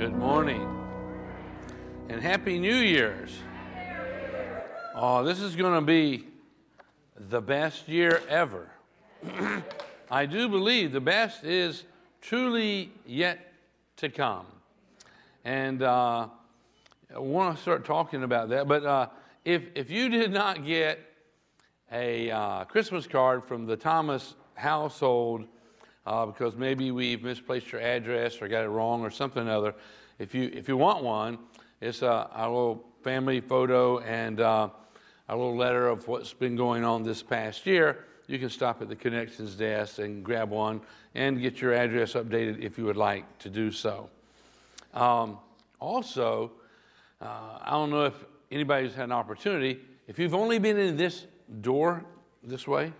Good morning. And Happy New Year's. Oh, this is going to be the best year ever. I do believe the best is truly yet to come. And uh, I want to start talking about that. But uh, if, if you did not get a uh, Christmas card from the Thomas household, uh, because maybe we've misplaced your address or got it wrong or something or other. If you, if you want one, it's a, a little family photo and uh, a little letter of what's been going on this past year. You can stop at the connections desk and grab one and get your address updated if you would like to do so. Um, also, uh, I don't know if anybody's had an opportunity. If you've only been in this door this way,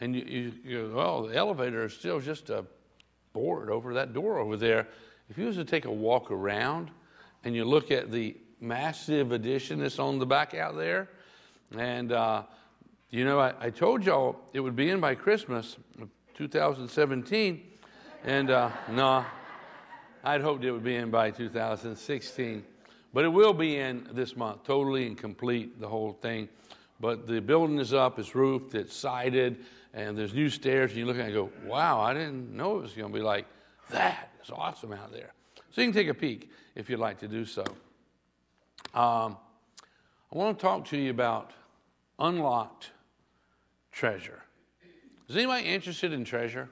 and you, you, you go, well, the elevator is still just a board over that door over there. If you was to take a walk around and you look at the massive addition that's on the back out there, and uh, you know, I, I, told y'all it would be in by Christmas 2017, and uh, no, I'd hoped it would be in by 2016, but it will be in this month, totally and complete, the whole thing. But the building is up, it's roofed, it's sided and there's new stairs, and you look at it and go, wow, I didn't know it was going to be like that. It's awesome out there. So you can take a peek if you'd like to do so. Um, I want to talk to you about unlocked treasure. Is anybody interested in treasure?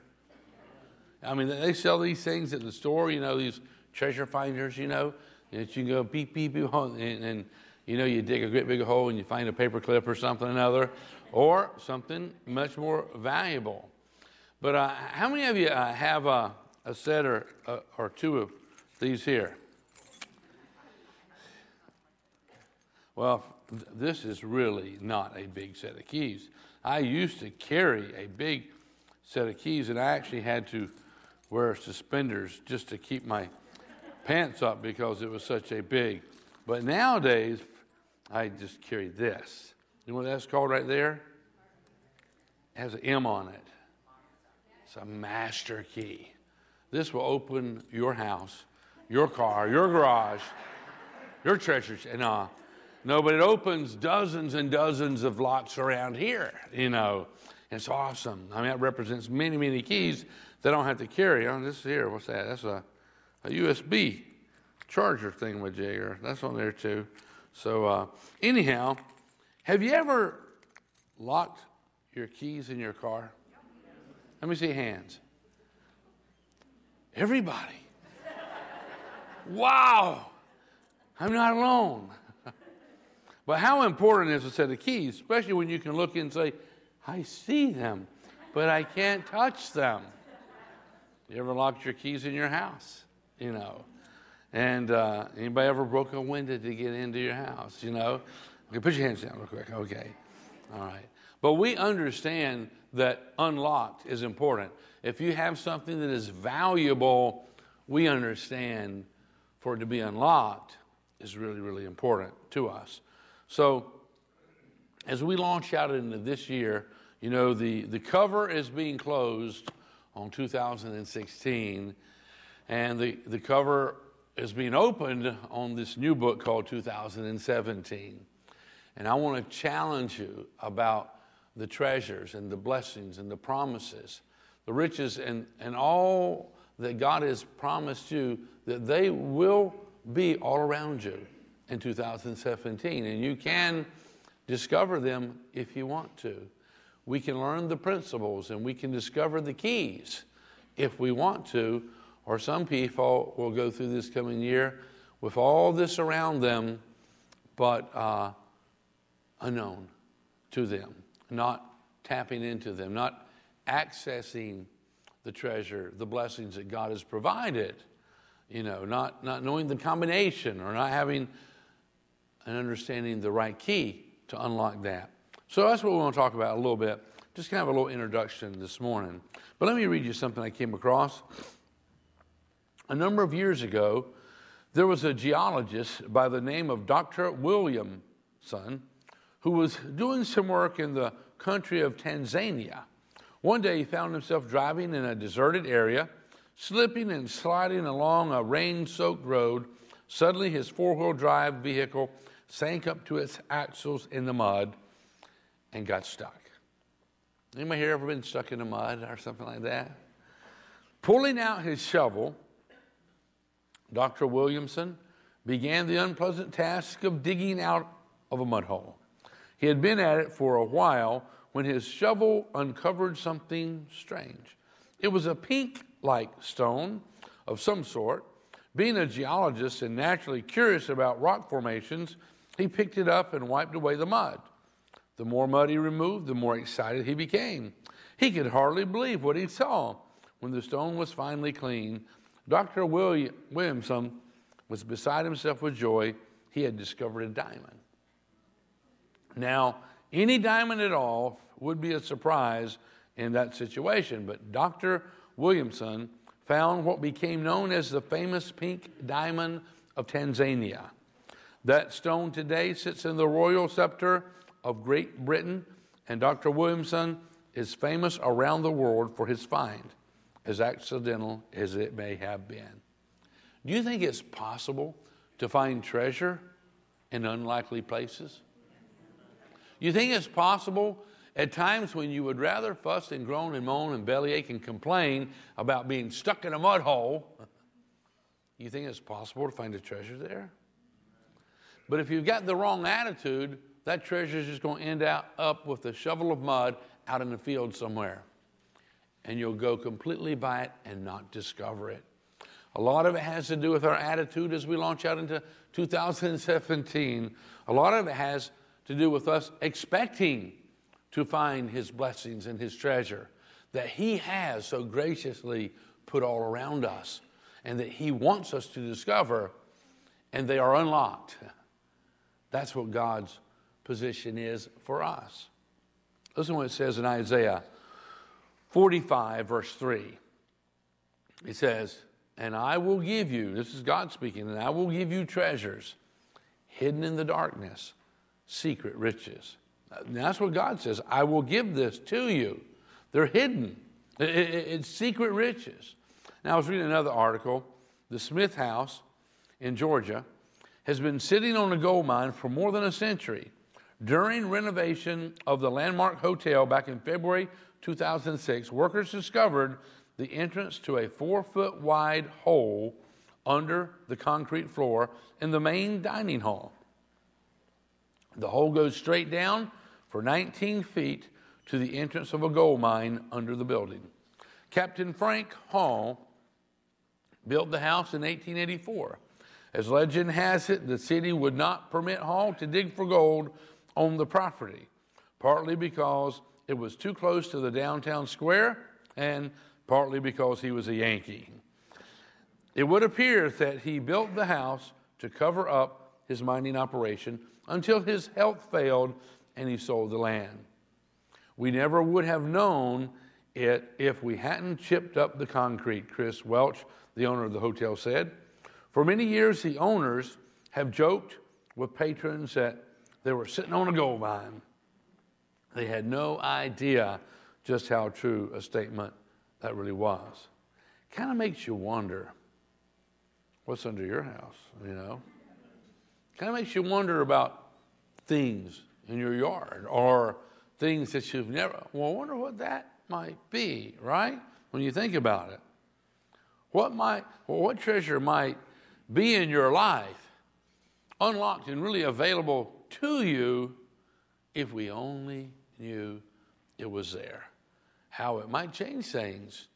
I mean, they sell these things at the store, you know, these treasure finders, you know, that you can go beep, beep, beep, and, and you know, you dig a great big hole and you find a paper clip or something or another, or something much more valuable. But uh, how many of you uh, have a, a set or, uh, or two of these here? Well, this is really not a big set of keys. I used to carry a big set of keys, and I actually had to wear suspenders just to keep my pants up because it was such a big. But nowadays, I just carry this. You know what that's called right there? Has an M on it. It's a master key. This will open your house, your car, your garage, your treasure. And uh, no, but it opens dozens and dozens of locks around here. You know, it's awesome. I mean, it represents many, many keys that I don't have to carry. Oh, this here, what's that? That's a, a USB charger thing with Jagger. That's on there too. So, uh, anyhow, have you ever locked your keys in your car? Let me see hands. Everybody. wow. I'm not alone. but how important is a set of keys, especially when you can look and say, I see them, but I can't touch them. You ever locked your keys in your house? You know. And uh, anybody ever broke a window to get into your house? You know. Okay, put your hands down real quick. Okay. All right. But we understand that unlocked is important. If you have something that is valuable, we understand for it to be unlocked is really, really important to us. So, as we launch out into this year, you know, the, the cover is being closed on 2016, and the, the cover is being opened on this new book called 2017. And I want to challenge you about the treasures and the blessings and the promises, the riches and, and all that God has promised you, that they will be all around you in 2017. And you can discover them if you want to. We can learn the principles and we can discover the keys if we want to. Or some people will go through this coming year with all this around them, but uh, unknown to them not tapping into them, not accessing the treasure, the blessings that God has provided, you know, not, not knowing the combination or not having and understanding the right key to unlock that. So that's what we want to talk about a little bit. Just kind of a little introduction this morning. But let me read you something I came across. A number of years ago, there was a geologist by the name of Dr. Williamson who was doing some work in the country of Tanzania. One day he found himself driving in a deserted area, Slipping and sliding along a rain soaked road, suddenly his four wheel drive vehicle sank up to its axles in the mud and got stuck. Anybody here ever been stuck in the mud or something like that? Pulling out his shovel, Dr. Williamson began the unpleasant task of digging out of a mud hole. He had been at it for a while when his shovel uncovered something strange. It was a pink like stone of some sort. Being a geologist and naturally curious about rock formations, he picked it up and wiped away the mud. The more mud he removed, the more excited he became. He could hardly believe what he saw. When the stone was finally clean, Dr. Williamson was beside himself with joy. He had discovered a diamond. Now, any diamond at all would be a surprise in that situation, but Dr. Williamson found what became known as the famous pink diamond of Tanzania. That stone today sits in the royal scepter of Great Britain, and Dr. Williamson is famous around the world for his find, as accidental as it may have been. Do you think it's possible to find treasure in unlikely places? You think it's possible at times when you would rather fuss and groan and moan and bellyache and complain about being stuck in a mud hole? You think it's possible to find a treasure there? But if you've got the wrong attitude, that treasure is just going to end out, up with a shovel of mud out in the field somewhere. And you'll go completely by it and not discover it. A lot of it has to do with our attitude as we launch out into 2017. A lot of it has to do with us expecting to find His blessings and His treasure that He has so graciously put all around us and that He wants us to discover, and they are unlocked. That's what God's position is for us. Listen to what it says in Isaiah 45, verse 3. It says, And I will give you, this is God speaking, and I will give you treasures hidden in the darkness, secret riches. That's what God says. I will give this to you. They're hidden, it's secret riches. Now, I was reading another article. The Smith House in Georgia has been sitting on a gold mine for more than a century. During renovation of the Landmark Hotel back in February 2006, workers discovered the entrance to a four foot wide hole under the concrete floor in the main dining hall. The hole goes straight down for 19 feet to the entrance of a gold mine under the building. Captain Frank Hall built the house in 1884. As legend has it, the city would not permit Hall to dig for gold on the property, partly because it was too close to the downtown square and partly because he was a Yankee. It would appear that he built the house to cover up his mining operation until his health failed and he sold the land. We never would have known it if we hadn't chipped up the concrete, Chris Welch, the owner of the hotel, said. For many years, the owners have joked with patrons that they were sitting on a gold mine. They had no idea just how true a statement that really was. Kind of makes you wonder what's under your house, you know? Kind of makes you wonder about things in your yard or things that you've never, well, I wonder what that might be, right? When you think about it. What might, well, what treasure might be in your life, unlocked and really available to you if we only knew it was there. How it might change things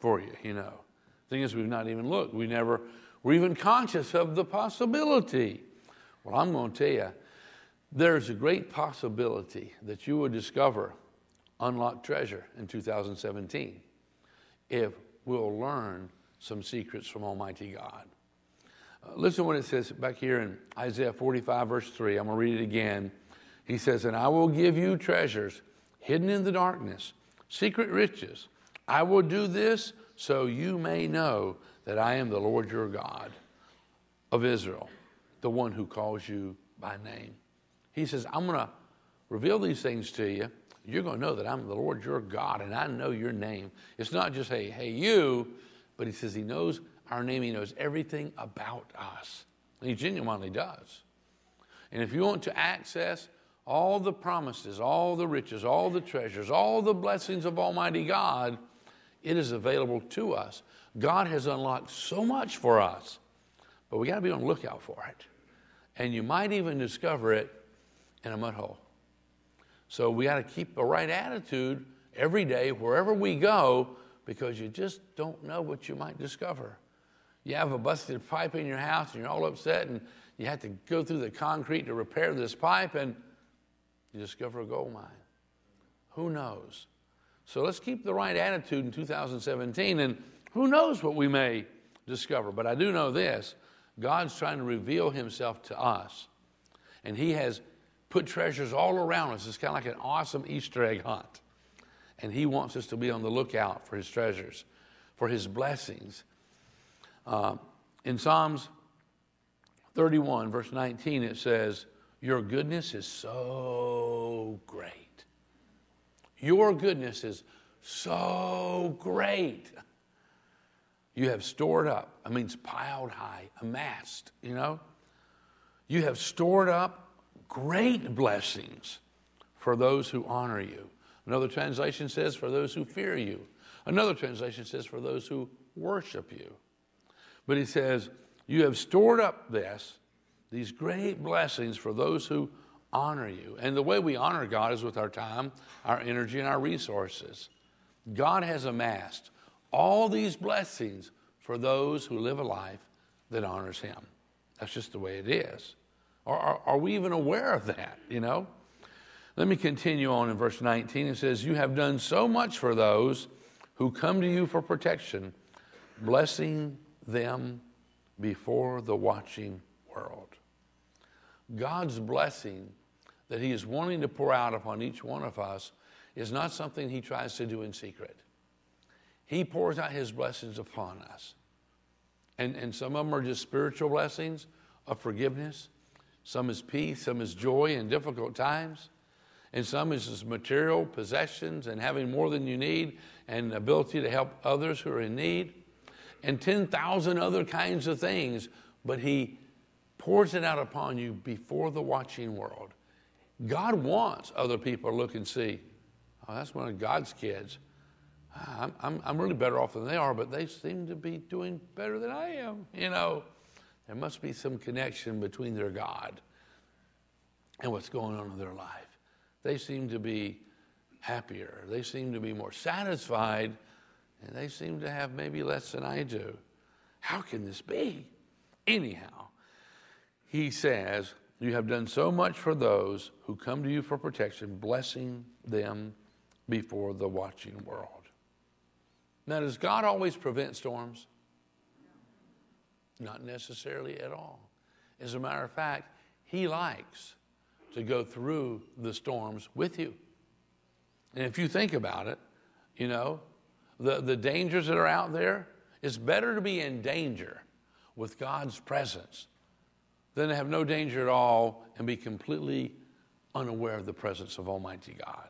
for you, you know. Thing is, we've not even looked. We never were even conscious of the possibility. Well, I'm going to tell you, there's a great possibility that you will discover unlocked treasure in 2017 if we'll learn some secrets from Almighty God. Uh, listen what it says back here in Isaiah 45, verse 3. I'm going to read it again. He says, And I will give you treasures hidden in the darkness, secret riches. I will do this so you may know that I am the Lord your God of Israel, the one who calls you by name. He says, I'm going to reveal these things to you. You're going to know that I'm the Lord your God and I know your name. It's not just, hey, hey, you, but he says he knows our name, he knows everything about us. And he genuinely does. And if you want to access all the promises, all the riches, all the treasures, all the blessings of Almighty God, it is available to us. God has unlocked so much for us, but we got to be on the lookout for it. And you might even discover it in a mud hole. So we got to keep a right attitude every day, wherever we go, because you just don't know what you might discover. You have a busted pipe in your house and you're all upset, and you have to go through the concrete to repair this pipe, and you discover a gold mine. Who knows? So let's keep the right attitude in 2017, and who knows what we may discover. But I do know this God's trying to reveal Himself to us, and He has put treasures all around us. It's kind of like an awesome Easter egg hunt. And He wants us to be on the lookout for His treasures, for His blessings. Uh, in Psalms 31, verse 19, it says, Your goodness is so great. Your goodness is so great. You have stored up, I mean, piled high, amassed, you know? You have stored up great blessings for those who honor you. Another translation says, for those who fear you. Another translation says, for those who worship you. But he says, You have stored up this, these great blessings for those who honor you. And the way we honor God is with our time, our energy, and our resources. God has amassed all these blessings for those who live a life that honors Him. That's just the way it is. Are, are we even aware of that, you know? Let me continue on in verse 19. It says, You have done so much for those who come to you for protection, blessing them before the watching world. God's blessing that He is wanting to pour out upon each one of us is not something He tries to do in secret. He pours out His blessings upon us. And, and some of them are just spiritual blessings of forgiveness, some is peace, some is joy in difficult times and some is just material possessions and having more than you need and ability to help others who are in need and 10,000 other kinds of things. But he pours it out upon you before the watching world. God wants other people to look and see oh that's one of god's kids. Ah, I'm, I'm, I'm really better off than they are but they seem to be doing better than i am you know there must be some connection between their god and what's going on in their life they seem to be happier. They seem to be more satisfied, and they seem to have maybe less than I do. How can this be? Anyhow, he says, You have done so much for those who come to you for protection, blessing them before the watching world. Now, does God always prevent storms? Not necessarily at all. As a matter of fact, He likes to go through the storms with you. And if you think about it, you know, the, the dangers that are out there, it's better to be in danger with God's presence than to have no danger at all and be completely unaware of the presence of Almighty God.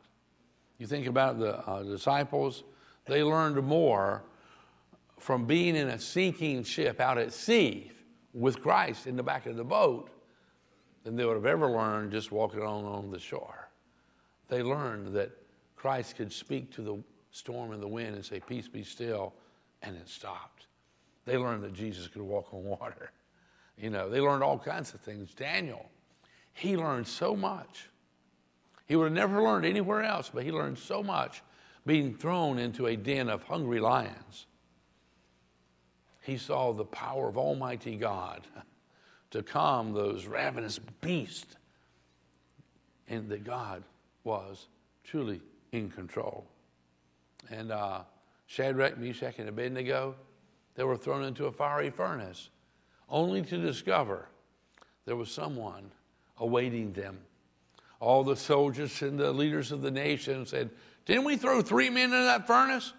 You think about the uh, disciples, they learned more from being in a sinking ship out at sea with Christ in the back of the boat than they would have ever learned just walking along on the shore. They learned that Christ could speak to the storm and the wind and say, Peace be still, and it stopped. They learned that Jesus could walk on water. You know, they learned all kinds of things. Daniel, he learned so much. He would have never learned anywhere else, but he learned so much being thrown into a den of hungry lions. He saw the power of Almighty God to calm those ravenous beasts, and that God was truly in control. And uh, Shadrach, Meshach, and Abednego, they were thrown into a fiery furnace, only to discover there was someone awaiting them. All the soldiers and the leaders of the nation said, Didn't we throw three men in that furnace?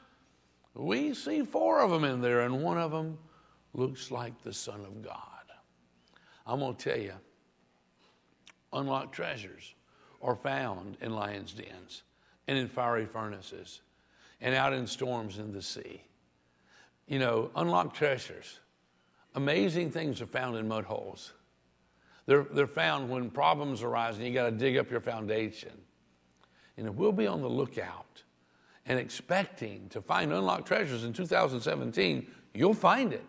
We see four of them in there, and one of them looks like the Son of God. I'm going to tell you, unlocked treasures are found in lions' dens and in fiery furnaces and out in storms in the sea. you know, unlocked treasures. Amazing things are found in mud holes. They're, they're found when problems arise and you got to dig up your foundation. And we'll be on the lookout and expecting to find unlocked treasures in 2017, you'll find it.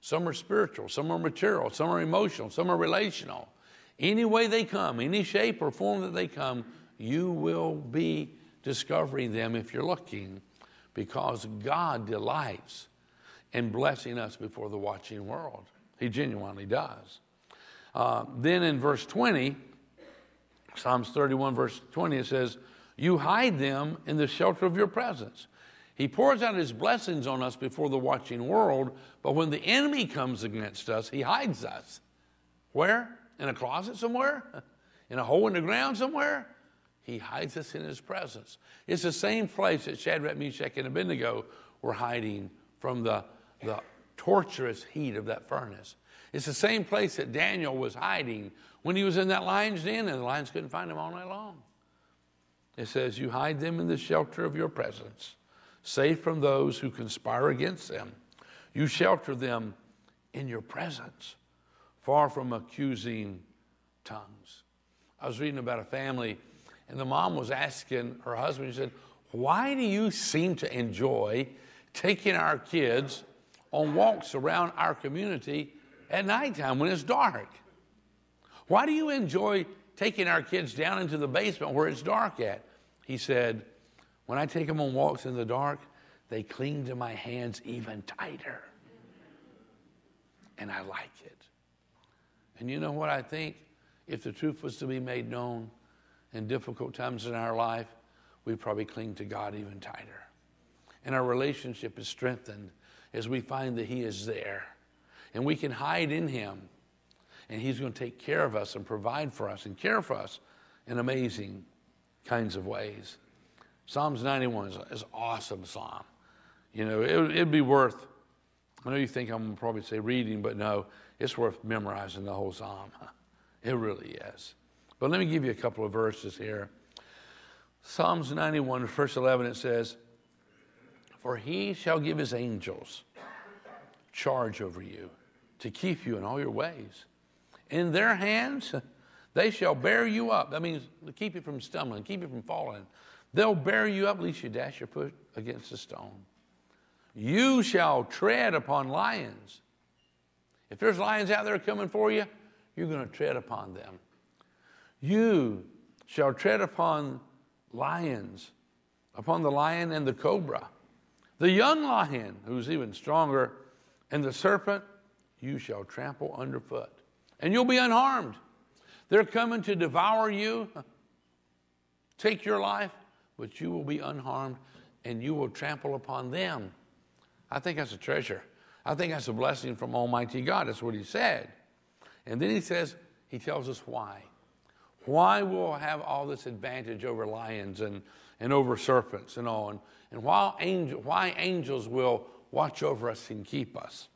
Some are spiritual, some are material, some are emotional, some are relational. Any way they come, any shape or form that they come, you will be discovering them if you're looking because God delights in blessing us before the watching world. He genuinely does. Uh, then in verse 20, Psalms 31, verse 20, it says, You hide them in the shelter of your presence. He pours out his blessings on us before the watching world, but when the enemy comes against us, he hides us. Where? In a closet somewhere? In a hole in the ground somewhere? He hides us in his presence. It's the same place that Shadrach, Meshach, and Abednego were hiding from the, the torturous heat of that furnace. It's the same place that Daniel was hiding when he was in that lion's den, and the lions couldn't find him all night long. It says, You hide them in the shelter of your presence, safe from those who conspire against them. You shelter them in your presence, far from accusing tongues. I was reading about a family and the mom was asking her husband, she said, Why do you seem to enjoy taking our kids on walks around our community at nighttime when it's dark? Why do you enjoy taking our kids down into the basement where it's dark at? He said, When I take them on walks in the dark, they cling to my hands even tighter. And I like it. And you know what I think? If the truth was to be made known, in difficult times in our life, we probably cling to God even tighter. And our relationship is strengthened as we find that He is there. And we can hide in Him. And He's going to take care of us and provide for us and care for us in amazing kinds of ways. Psalms 91 is an awesome psalm. You know, it, it'd be worth, I know you think I'm probably say reading, but no, it's worth memorizing the whole psalm. It really is. But let me give you a couple of verses here. Psalms 91, verse 11, it says, For he shall give his angels charge over you to keep you in all your ways. In their hands, they shall bear you up. That means to keep you from stumbling, keep you from falling. They'll bear you up, lest you dash your foot against a stone. You shall tread upon lions. If there's lions out there coming for you, you're going to tread upon them. You shall tread upon lions, upon the lion and the cobra, the young lion, who's even stronger, and the serpent you shall trample underfoot, and you'll be unharmed. They're coming to devour you, take your life, but you will be unharmed, and you will trample upon them. I think that's a treasure. I think that's a blessing from Almighty God. That's what he said. And then he says, he tells us why. Why we'll have all this advantage over lions and, and over serpents and all, and, and why, angel, why angels will watch over us and keep us.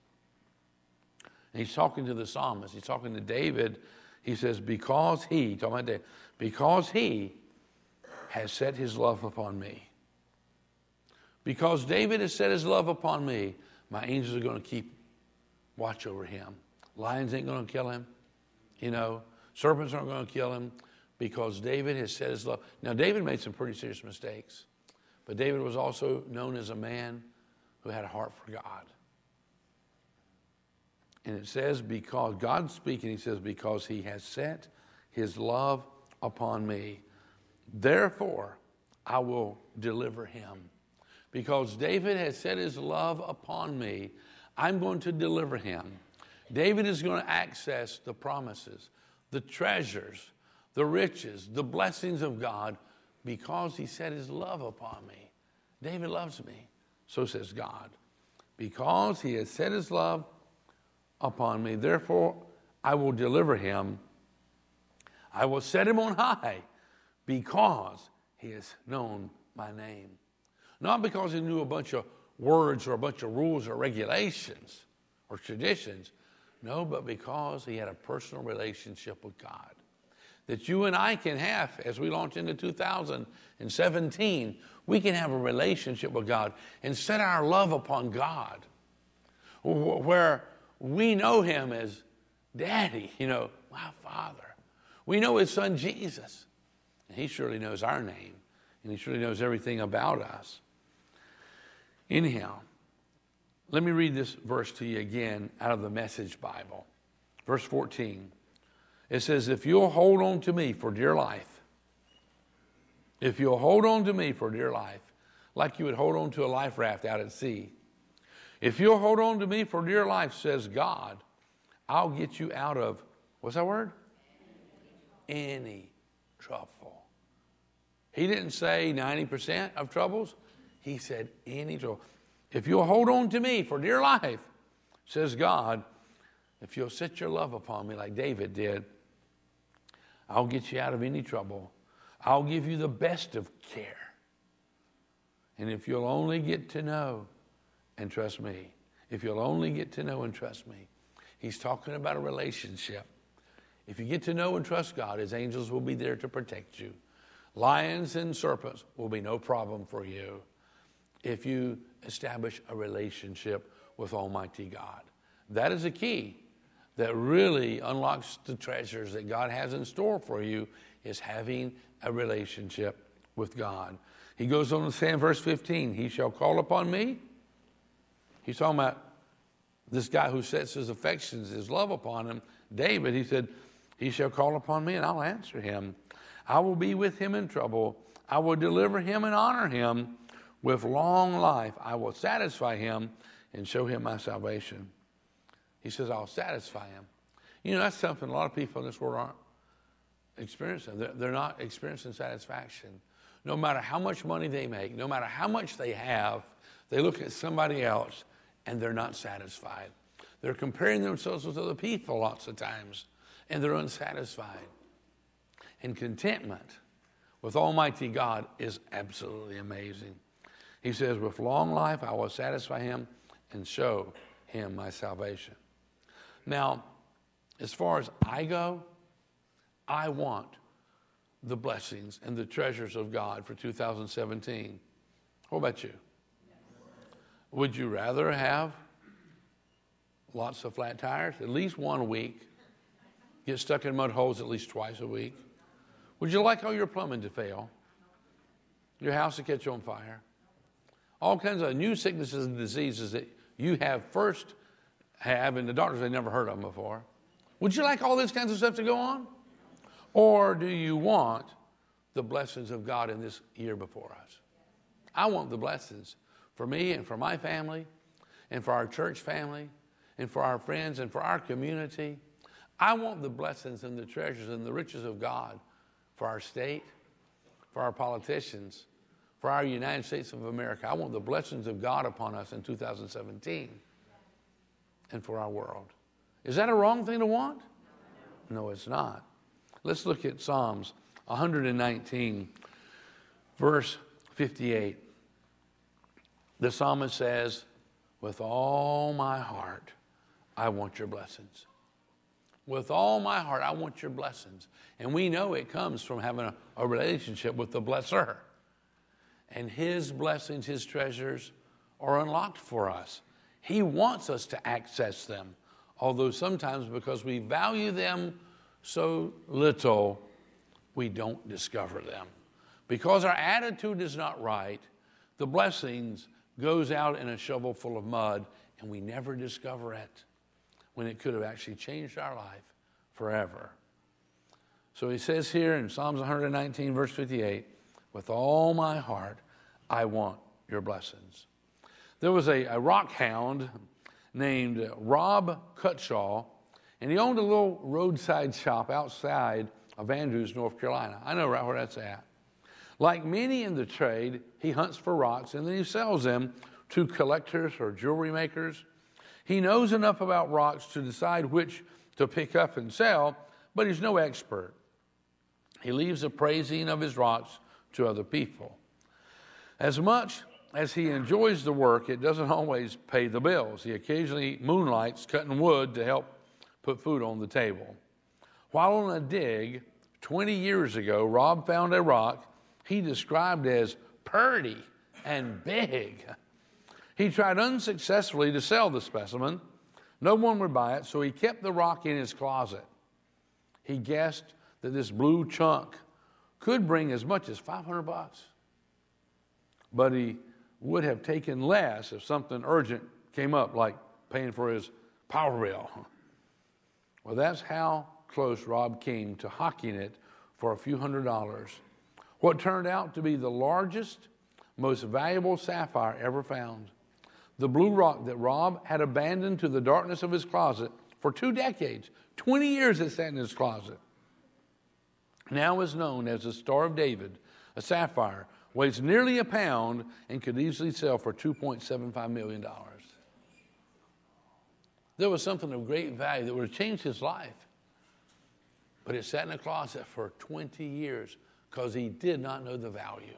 And he's talking to the psalmist, he's talking to David. He says, Because he, talking about David, because he has set his love upon me. Because David has set his love upon me, my angels are going to keep watch over him. Lions ain't going to kill him, you know. Serpents aren't going to kill him because David has set his love. Now, David made some pretty serious mistakes, but David was also known as a man who had a heart for God. And it says, because God's speaking, he says, because he has set his love upon me, therefore I will deliver him. Because David has set his love upon me, I'm going to deliver him. David is going to access the promises the treasures, the riches, the blessings of God because he set his love upon me. David loves me, so says God. Because he has set his love upon me, therefore I will deliver him. I will set him on high because he has known my name. Not because he knew a bunch of words or a bunch of rules or regulations or traditions, no, but because he had a personal relationship with God. that you and I can have as we launch into 2017. We can have a relationship with God and set our love upon God where we know Him as Daddy, you know, my Father. We know His Son Jesus. And He surely knows our name, and He surely knows everything about us. Anyhow, let me read this verse to you again out of the Message Bible. Verse 14. It says, If you'll hold on to me for dear life, if you'll hold on to me for dear life, like you would hold on to a life raft out at sea, if you'll hold on to me for dear life, says God, I'll get you out of, what's that word? Any trouble. He didn't say 90% of troubles, he said any trouble. If you'll hold on to me for dear life, says God, if you'll set your love upon me like David did, I'll get you out of any trouble. I'll give you the best of care. And if you'll only get to know and trust me, if you'll only get to know and trust me, he's talking about a relationship. If you get to know and trust God, his angels will be there to protect you. Lions and serpents will be no problem for you if you establish a relationship with Almighty God. That is a key that really unlocks the treasures that God has in store for you is having a relationship with God. He goes on to say in verse 15, He shall call upon me. He's talking about this guy who sets his affections, his love upon him, David. He said, He shall call upon me and I'll answer him. I will be with him in trouble. I will deliver him and honor him. With long life, I will satisfy him and show him my salvation. He says, I'll satisfy him. You know, that's something a lot of people in this world aren't experiencing. They're, they're not experiencing satisfaction. No matter how much money they make, no matter how much they have, they look at somebody else and they're not satisfied. They're comparing themselves with other people lots of times and they're unsatisfied. And contentment with Almighty God is absolutely amazing. He says, With long life I will satisfy him and show him my salvation. Now, as far as I go, I want the blessings and the treasures of God for 2017. What about you? Would you rather have lots of flat tires, at least one week, get stuck in mud holes at least twice a week? Would you like all your plumbing to fail? Your house to catch on fire? All kinds of new sicknesses and diseases that you have first have, and the doctors had never heard of them before. Would you like all this kinds of stuff to go on? Or do you want the blessings of God in this year before us? I want the blessings for me and for my family and for our church family and for our friends and for our community. I want the blessings and the treasures and the riches of God for our state, for our politicians, for our United States of America. I want the blessings of God upon us in 2017 and for our world. Is that a wrong thing to want? No, it's not. Let's look at Psalms 119, verse 58. The psalmist says, With all my heart, I want your blessings. With all my heart, I want your blessings. And we know it comes from having a, a relationship with the blesser. And his blessings, his treasures are unlocked for us. He wants us to access them, although sometimes because we value them so little, we don't discover them. Because our attitude is not right, the blessings goes out in a shovel full of mud and we never discover it when it could have actually changed our life forever. So he says here in Psalms 119, verse 58, with all my heart, I want your blessings. There was a, a rock hound named Rob Cutshaw, and he owned a little roadside shop outside of Andrews, North Carolina. I know right where that's at. Like many in the trade, he hunts for rocks and then he sells them to collectors or jewelry makers. He knows enough about rocks to decide which to pick up and sell, but he's no expert. He leaves the praising of his rocks to other people. As much as he enjoys the work, it doesn't always pay the bills. He occasionally moonlights cutting wood to help put food on the table. While on a dig, 20 years ago, Rob found a rock he described as purty and big. He tried unsuccessfully to sell the specimen. No one would buy it, so he kept the rock in his closet. He guessed that this blue chunk could bring as much as 500 bucks. But he would have taken less if something urgent came up, like paying for his power bill. Well, that's how close Rob came to hocking it for a few hundred dollars. What turned out to be the largest, most valuable sapphire ever found. The blue rock that Rob had abandoned to the darkness of his closet for two decades, 20 years it sat in his closet, now is known as the Star of David, a sapphire, weighs nearly a pound, and could easily sell for $2.75 million. There was something of great value that would have changed his life. But it sat in a closet for 20 years because he did not know the value.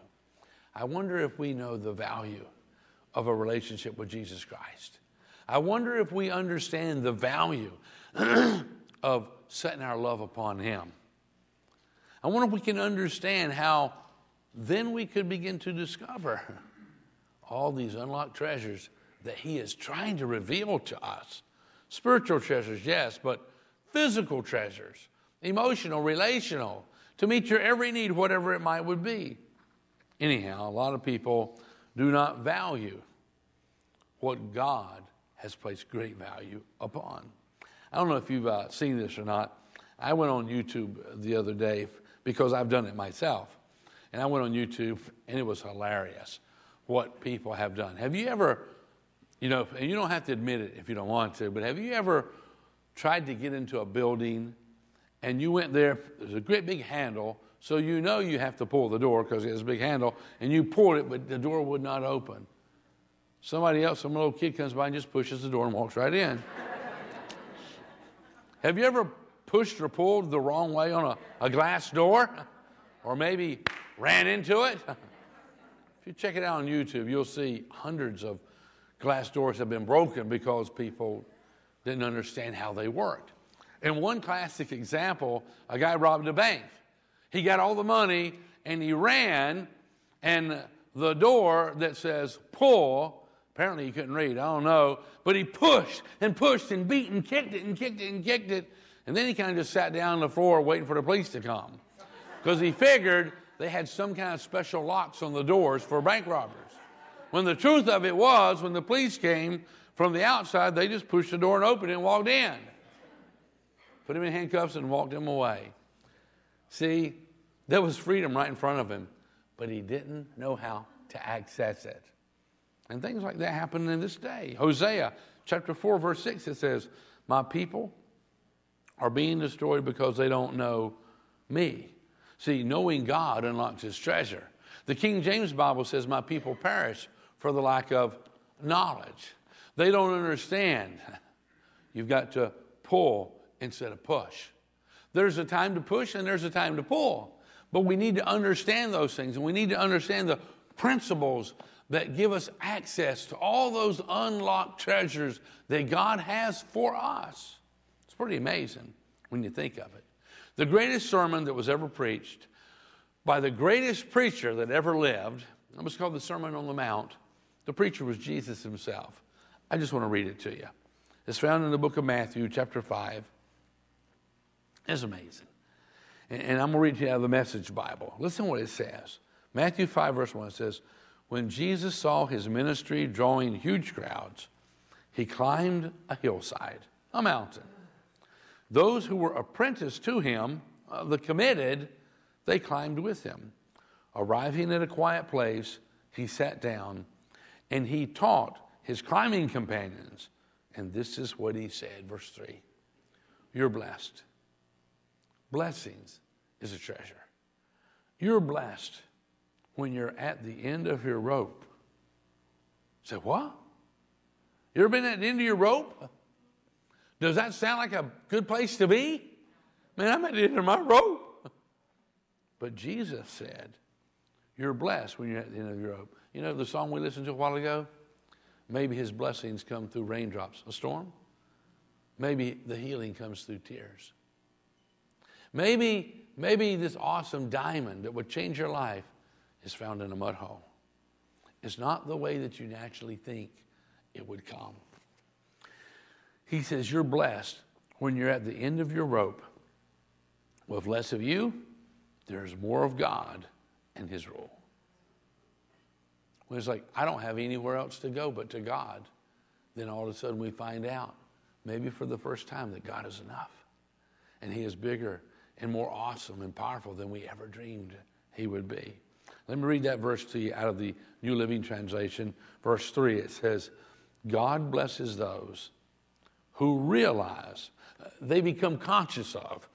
I wonder if we know the value of a relationship with Jesus Christ. I wonder if we understand the value of setting our love upon Him. I wonder if we can understand how then we could begin to discover all these unlocked treasures that He is trying to reveal to us. Spiritual treasures, yes, but physical treasures, emotional, relational, to meet your every need, whatever it might would be. Anyhow, a lot of people do not value what God has placed great value upon. I don't know if you've uh, seen this or not. I went on YouTube the other day because I've done it myself. And I went on YouTube and it was hilarious what people have done. Have you ever, you know, and you don't have to admit it if you don't want to, but have you ever tried to get into a building and you went there, there's a great big handle, so you know you have to pull the door because it has a big handle, and you pulled it, but the door would not open. Somebody else, some little kid comes by and just pushes the door and walks right in. have you ever pushed or pulled the wrong way on a, a glass door? Or maybe ran into it? if you check it out on YouTube, you'll see hundreds of glass doors have been broken because people didn't understand how they worked. In one classic example, a guy robbed a bank. He got all the money and he ran, and the door that says pull, apparently he couldn't read, I don't know, but he pushed and pushed and beat and kicked it and kicked it and kicked it. And then he kind of just sat down on the floor waiting for the police to come because he figured they had some kind of special locks on the doors for bank robbers. When the truth of it was, when the police came from the outside, they just pushed the door and opened it and walked in put him in handcuffs, and walked him away. See, there was freedom right in front of him, but he didn't know how to access it. And things like that happen in this day. Hosea chapter 4, verse 6, it says, My people are being destroyed because they don't know me. See, knowing God unlocks his treasure. The King James Bible says, My people perish for the lack of knowledge. They don't understand. You've got to pull instead of push. There's a time to push and there's a time to pull. But we need to understand those things and we need to understand the principles that give us access to all those unlocked treasures that God has for us. It's pretty amazing when you think of it. The greatest sermon that was ever preached by the greatest preacher that ever lived, it was called the Sermon on the Mount. The preacher was Jesus himself. I just want to read it to you. It's found in the book of Matthew, chapter 5. It's amazing. And, and I'm going to read to you out of the Message Bible. Listen to what it says. Matthew 5, verse 1 says, When Jesus saw his ministry drawing huge crowds, he climbed a hillside, a mountain. Those who were apprenticed to him, uh, the committed, they climbed with him. Arriving at a quiet place, he sat down and he taught his climbing companions. And this is what he said, verse 3 You're blessed Blessings is a treasure. You're blessed when you're at the end of your rope. Say, what? You ever been at the end of your rope? Does that sound like a good place to be? Man, I'm at the end of my rope. But Jesus said, You're blessed when you're at the end of your rope. You know the song we listened to a while ago? Maybe his blessings come through raindrops, a storm. Maybe the healing comes through tears. Maybe, maybe this awesome diamond that would change your life is found in a mud hole. It's not the way that you naturally think it would come. He says, You're blessed when you're at the end of your rope. With less of you, there's more of God and His rule. When it's like, I don't have anywhere else to go but to God, then all of a sudden we find out, maybe for the first time, that God is enough. And He is bigger and more awesome and powerful than we ever dreamed He would be. Let me read that verse to you out of the New Living Translation. Verse 3 it says, God blesses those who realize, uh, they become conscious of.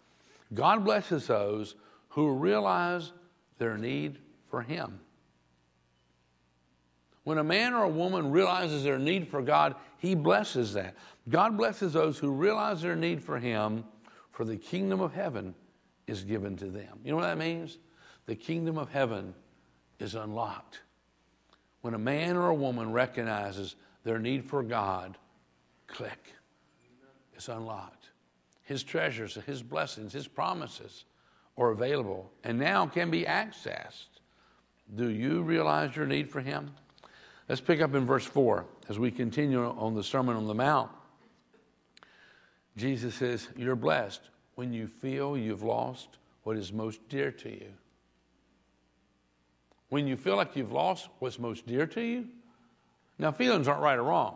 God blesses those who realize their need for Him. When a man or a woman realizes their need for God, He blesses that. God blesses those who realize their need for Him, for the kingdom of heaven is given to them. You know what that means? The kingdom of heaven is unlocked. When a man or a woman recognizes their need for God, click, it's unlocked. His treasures, His blessings, His promises are available and now can be accessed. Do you realize your need for Him? Let's pick up in verse 4 as we continue on the Sermon on the Mount. Jesus says, You're blessed when you feel you've lost what is most dear to you. When you feel like you've lost what's most dear to you. Now, feelings aren't right or wrong,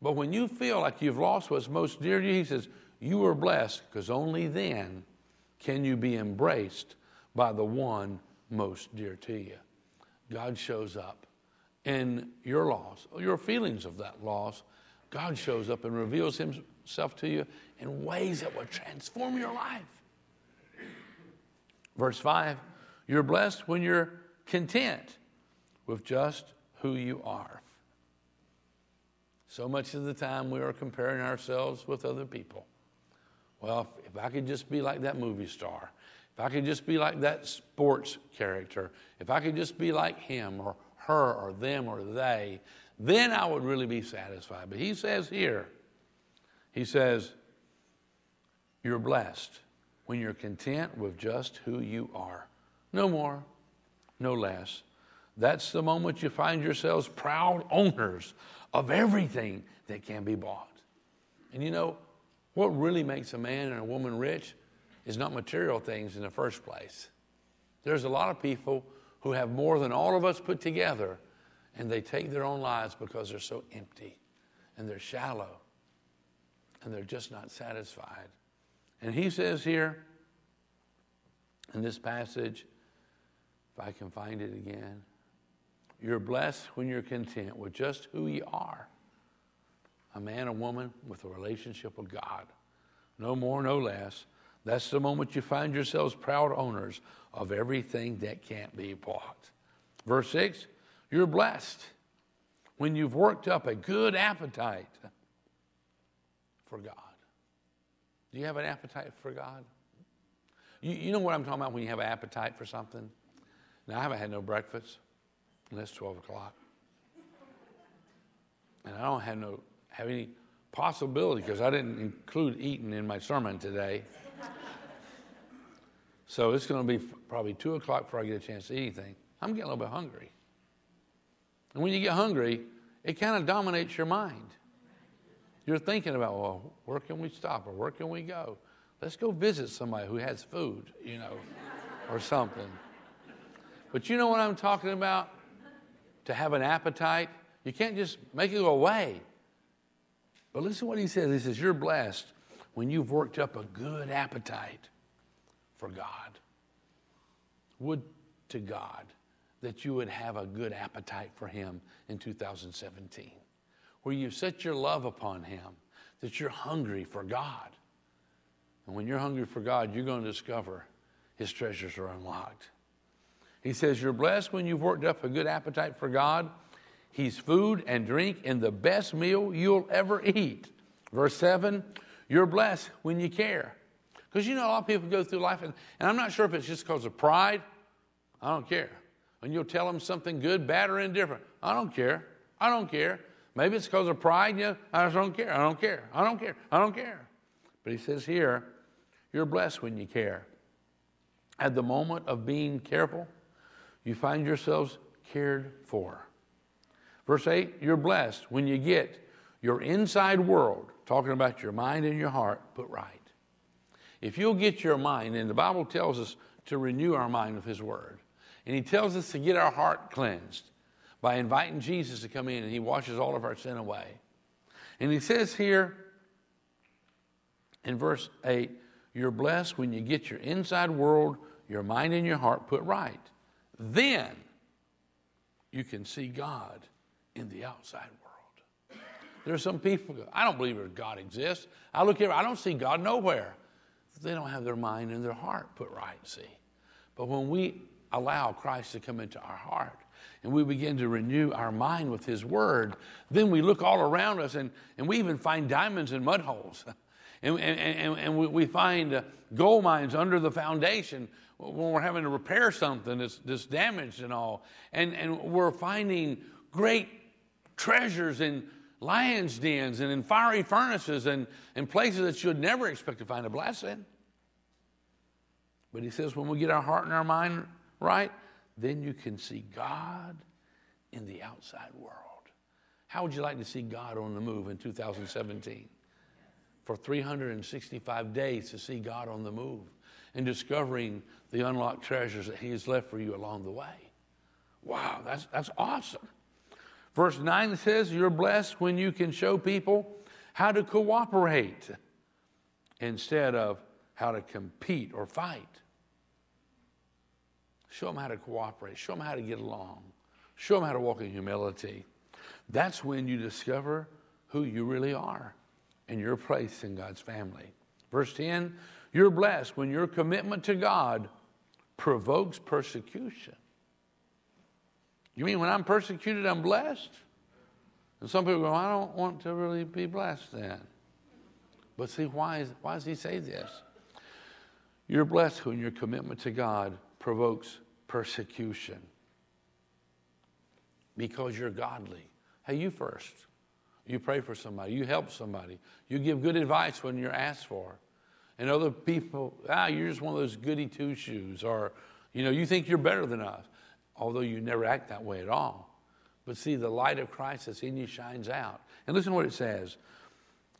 but when you feel like you've lost what's most dear to you, he says, You are blessed because only then can you be embraced by the one most dear to you. God shows up in your loss, your feelings of that loss. God shows up and reveals himself to you in ways that will transform your life. Verse 5 You're blessed when you're content with just who you are. So much of the time we are comparing ourselves with other people. Well, if I could just be like that movie star, if I could just be like that sports character, if I could just be like him or her or them or they, then I would really be satisfied. But he says here, he says, you're blessed when you're content with just who you are. No more, no less. That's the moment you find yourselves proud owners of everything that can be bought. And you know, what really makes a man and a woman rich is not material things in the first place. There's a lot of people who have more than all of us put together, and they take their own lives because they're so empty and they're shallow and they're just not satisfied. And he says here in this passage, if I can find it again, you're blessed when you're content with just who you are a man or woman with a relationship with God. No more, no less. That's the moment you find yourselves proud owners of everything that can't be bought. Verse 6 You're blessed when you've worked up a good appetite for God. Do you have an appetite for God? You, you know what I'm talking about when you have an appetite for something? Now, I haven't had no breakfast, and it's 12 o'clock. And I don't have, no, have any possibility because I didn't include eating in my sermon today. so it's going to be probably 2 o'clock before I get a chance to eat anything. I'm getting a little bit hungry. And when you get hungry, it kind of dominates your mind. You're thinking about, well, where can we stop or where can we go? Let's go visit somebody who has food, you know, or something. But you know what I'm talking about? To have an appetite, you can't just make it go away. But listen to what he says. He says, You're blessed when you've worked up a good appetite for God. Would to God that you would have a good appetite for Him in 2017, where you set your love upon Him, that you're hungry for God. And when you're hungry for God, you're going to discover His treasures are unlocked. He says, You're blessed when you've worked up a good appetite for God. He's food and drink and the best meal you'll ever eat. Verse 7 You're blessed when you care. Because you know, a lot of people go through life, and, and I'm not sure if it's just because of pride. I don't care. And you'll tell them something good, bad, or indifferent. I don't care. I don't care. Maybe it's because of pride. You I just don't care. I don't care. I don't care. I don't care. But he says here, you're blessed when you care. at the moment of being careful, you find yourselves cared for. Verse 8, you're blessed when you get your inside world, talking about your mind and your heart, put right. If you'll get your mind, and the Bible tells us to renew our mind with His Word, and He tells us to get our heart cleansed by inviting Jesus to come in and He washes all of our sin away. And He says here in verse 8, you're blessed when you get your inside world, your mind, and your heart put right. Then you can see God in the outside world. There are some people, I don't believe God exists. I look here, I don't see God nowhere. They don't have their mind and their heart put right, see. But when we allow Christ to come into our heart and we begin to renew our mind with His Word, then we look all around us and, and we even find diamonds in mud holes. and, and, and, and we find uh, gold mines under the foundation when we're having to repair something that's, that's damaged and all. And, and we're finding great treasures in lions' dens and in fiery furnaces and, and places that you'd never expect to find a blessing. But he says, when we get our heart and our mind right, then you can see God in the outside world. How would you like to see God on the move in 2017? For 365 days to see God on the move and discovering the unlocked treasures that He has left for you along the way. Wow, that's, that's awesome. Verse 9 says, You're blessed when you can show people how to cooperate instead of how to compete or fight. Show them how to cooperate, show them how to get along, show them how to walk in humility. That's when you discover who you really are and your place in God's family. Verse 10 You're blessed when your commitment to God provokes persecution. You mean when I'm persecuted, I'm blessed? And some people go, I don't want to really be blessed then. But see, why, is, why does he say this? You're blessed when your commitment to God provokes persecution because you're godly. Hey, you first. You pray for somebody, you help somebody, you give good advice when you're asked for. And other people, ah, you're just one of those goody two shoes, or, you know, you think you're better than us although you never act that way at all. But see, the light of Christ that's in you shines out. And listen to what it says.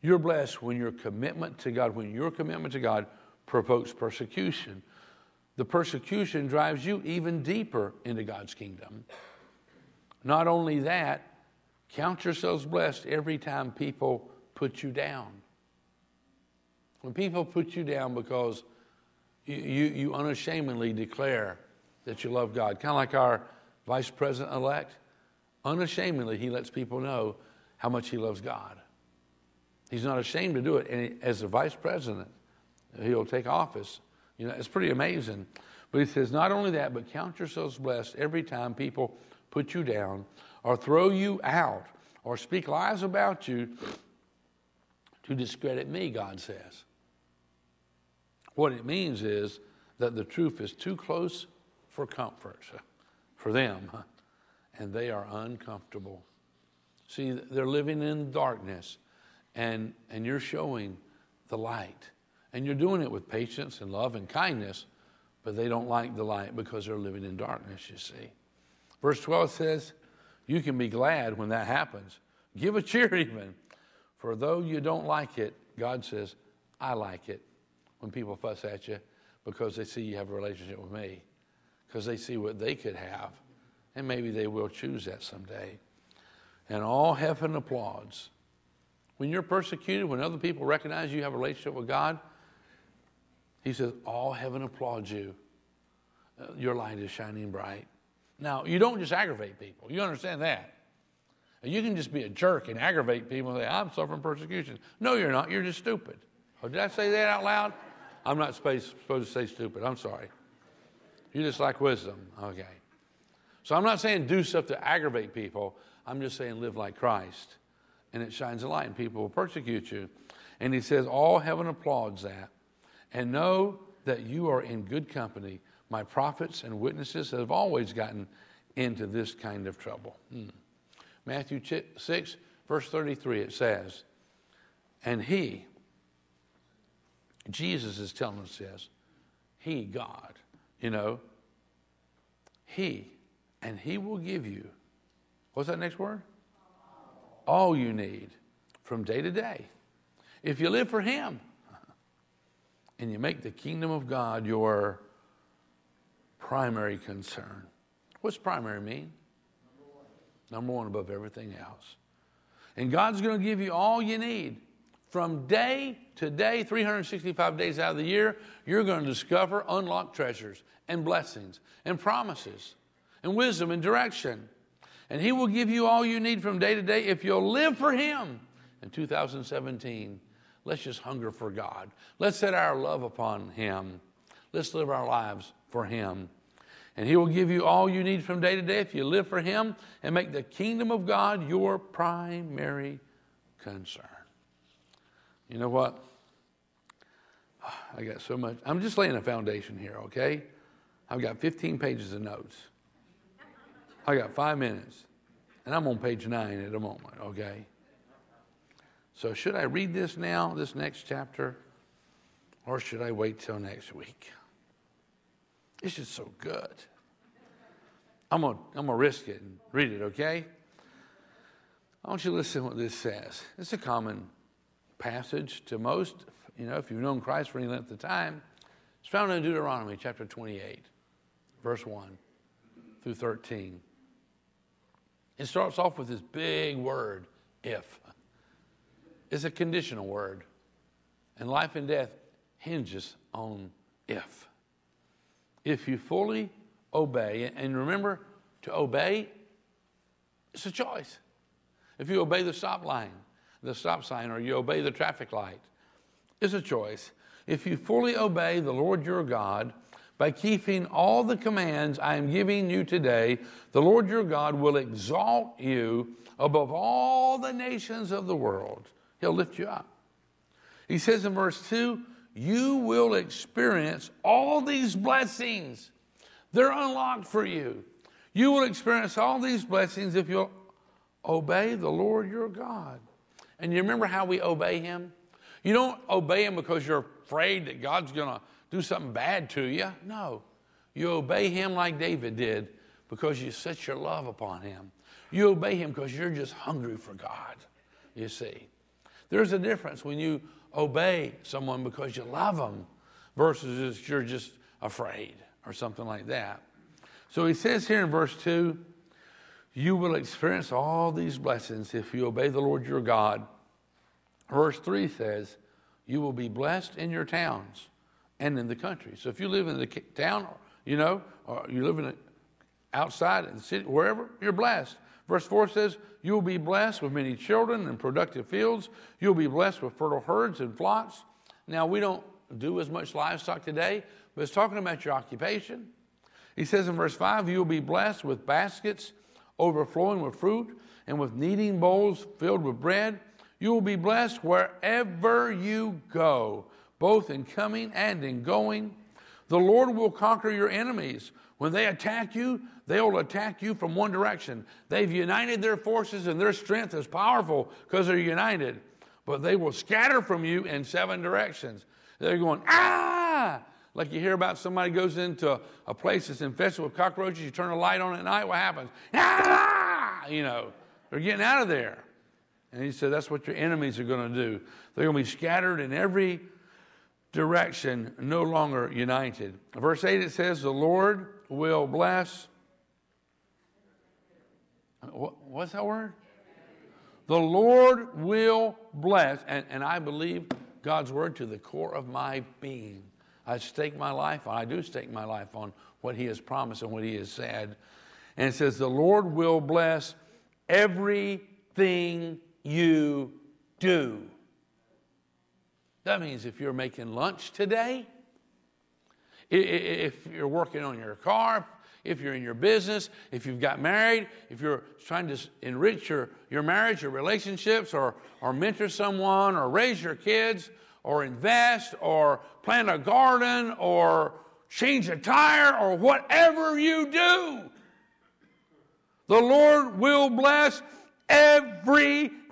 You're blessed when your commitment to God, when your commitment to God provokes persecution. The persecution drives you even deeper into God's kingdom. Not only that, count yourselves blessed every time people put you down. When people put you down because you, you, you unashamedly declare that you love God. Kind of like our vice president elect. Unashamedly, he lets people know how much he loves God. He's not ashamed to do it. And as the vice president, he'll take office. You know, it's pretty amazing. But he says, not only that, but count yourselves blessed every time people put you down or throw you out or speak lies about you to discredit me, God says. What it means is that the truth is too close for comfort for them, and they are uncomfortable. See, they're living in darkness, and, and you're showing the light. And you're doing it with patience and love and kindness, but they don't like the light because they're living in darkness, you see. Verse 12 says, You can be glad when that happens. Give a cheer even. For though you don't like it, God says, I like it when people fuss at you because they see you have a relationship with me because they see what they could have. And maybe they will choose that someday. And all heaven applauds. When you're persecuted, when other people recognize you have a relationship with God, he says, all heaven applauds you. Uh, your light is shining bright. Now, you don't just aggravate people. You understand that. You can just be a jerk and aggravate people and say, I'm suffering persecution. No, you're not. You're just stupid. Oh, did I say that out loud? I'm not supposed to say stupid. I'm sorry. You just like wisdom. Okay. So I'm not saying do stuff to aggravate people. I'm just saying live like Christ. And it shines a light, and people will persecute you. And he says, All heaven applauds that. And know that you are in good company. My prophets and witnesses have always gotten into this kind of trouble. Hmm. Matthew 6, verse 33, it says, And he, Jesus is telling us this, he, God, you know, He, and He will give you, what's that next word? All you need from day to day. If you live for Him and you make the kingdom of God your primary concern. What's primary mean? Number one above everything else. And God's going to give you all you need. From day to day, 365 days out of the year, you're going to discover unlocked treasures and blessings and promises and wisdom and direction. And He will give you all you need from day to day if you'll live for Him. In 2017, let's just hunger for God. Let's set our love upon Him. Let's live our lives for Him. And He will give you all you need from day to day if you live for Him and make the kingdom of God your primary concern. You know what? I got so much. I'm just laying a foundation here, okay? I've got 15 pages of notes. I got five minutes, and I'm on page nine at the moment, okay? So, should I read this now, this next chapter, or should I wait till next week? It's just so good. I'm going to I'm gonna risk it and read it, okay? I want you to listen to what this says. It's a common passage to most, you know, if you've known Christ for any length of time. It's found in Deuteronomy chapter 28, verse 1 through 13. It starts off with this big word, if. It's a conditional word. And life and death hinges on if if you fully obey, and remember to obey, it's a choice. If you obey the stop line, the stop sign, or you obey the traffic light, it's a choice. If you fully obey the Lord your God by keeping all the commands I am giving you today, the Lord your God will exalt you above all the nations of the world. He'll lift you up. He says in verse 2 you will experience all these blessings. They're unlocked for you. You will experience all these blessings if you'll obey the Lord your God. And you remember how we obey Him? You don't obey Him because you're afraid that God's going to do something bad to you. No. You obey Him like David did because you set your love upon Him. You obey Him because you're just hungry for God, you see. There's a difference when you obey someone because you love them versus you're just afraid or something like that. So he says here in verse 2 you will experience all these blessings if you obey the Lord your God. Verse 3 says, You will be blessed in your towns and in the country. So if you live in the town, you know, or you live in outside in the city, wherever, you're blessed. Verse 4 says, You will be blessed with many children and productive fields. You'll be blessed with fertile herds and flocks. Now, we don't do as much livestock today, but it's talking about your occupation. He says in verse 5, You'll be blessed with baskets overflowing with fruit and with kneading bowls filled with bread. You will be blessed wherever you go, both in coming and in going. The Lord will conquer your enemies. When they attack you, they will attack you from one direction. They've united their forces, and their strength is powerful because they're united. But they will scatter from you in seven directions. They're going, ah! Like you hear about somebody goes into a place that's infested with cockroaches, you turn a light on at night, what happens? Ah! You know, they're getting out of there. And he said, that's what your enemies are going to do. They're going to be scattered in every direction, no longer united. Verse 8 it says, The Lord will bless. What's that word? The Lord will bless. And, and I believe God's word to the core of my being. I stake my life, I do stake my life on what He has promised and what He has said. And it says, The Lord will bless everything you do. That means if you're making lunch today, if you're working on your car, if you're in your business, if you've got married, if you're trying to enrich your, your marriage your relationships or, or mentor someone or raise your kids or invest or plant a garden or change a tire or whatever you do, the Lord will bless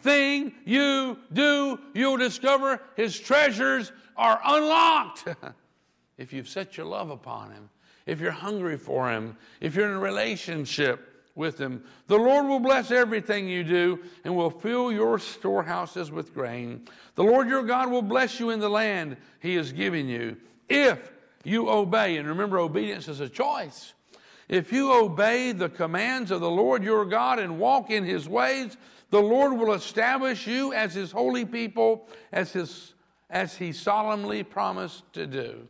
everything you do. You'll discover His treasures are unlocked. if you've set your love upon Him, if you're hungry for Him, if you're in a relationship with Him, the Lord will bless everything you do and will fill your storehouses with grain. The Lord your God will bless you in the land He is giving you if you obey. And remember, obedience is a choice. If you obey the commands of the Lord your God and walk in His ways, the Lord will establish you as His holy people, as, his, as He solemnly promised to do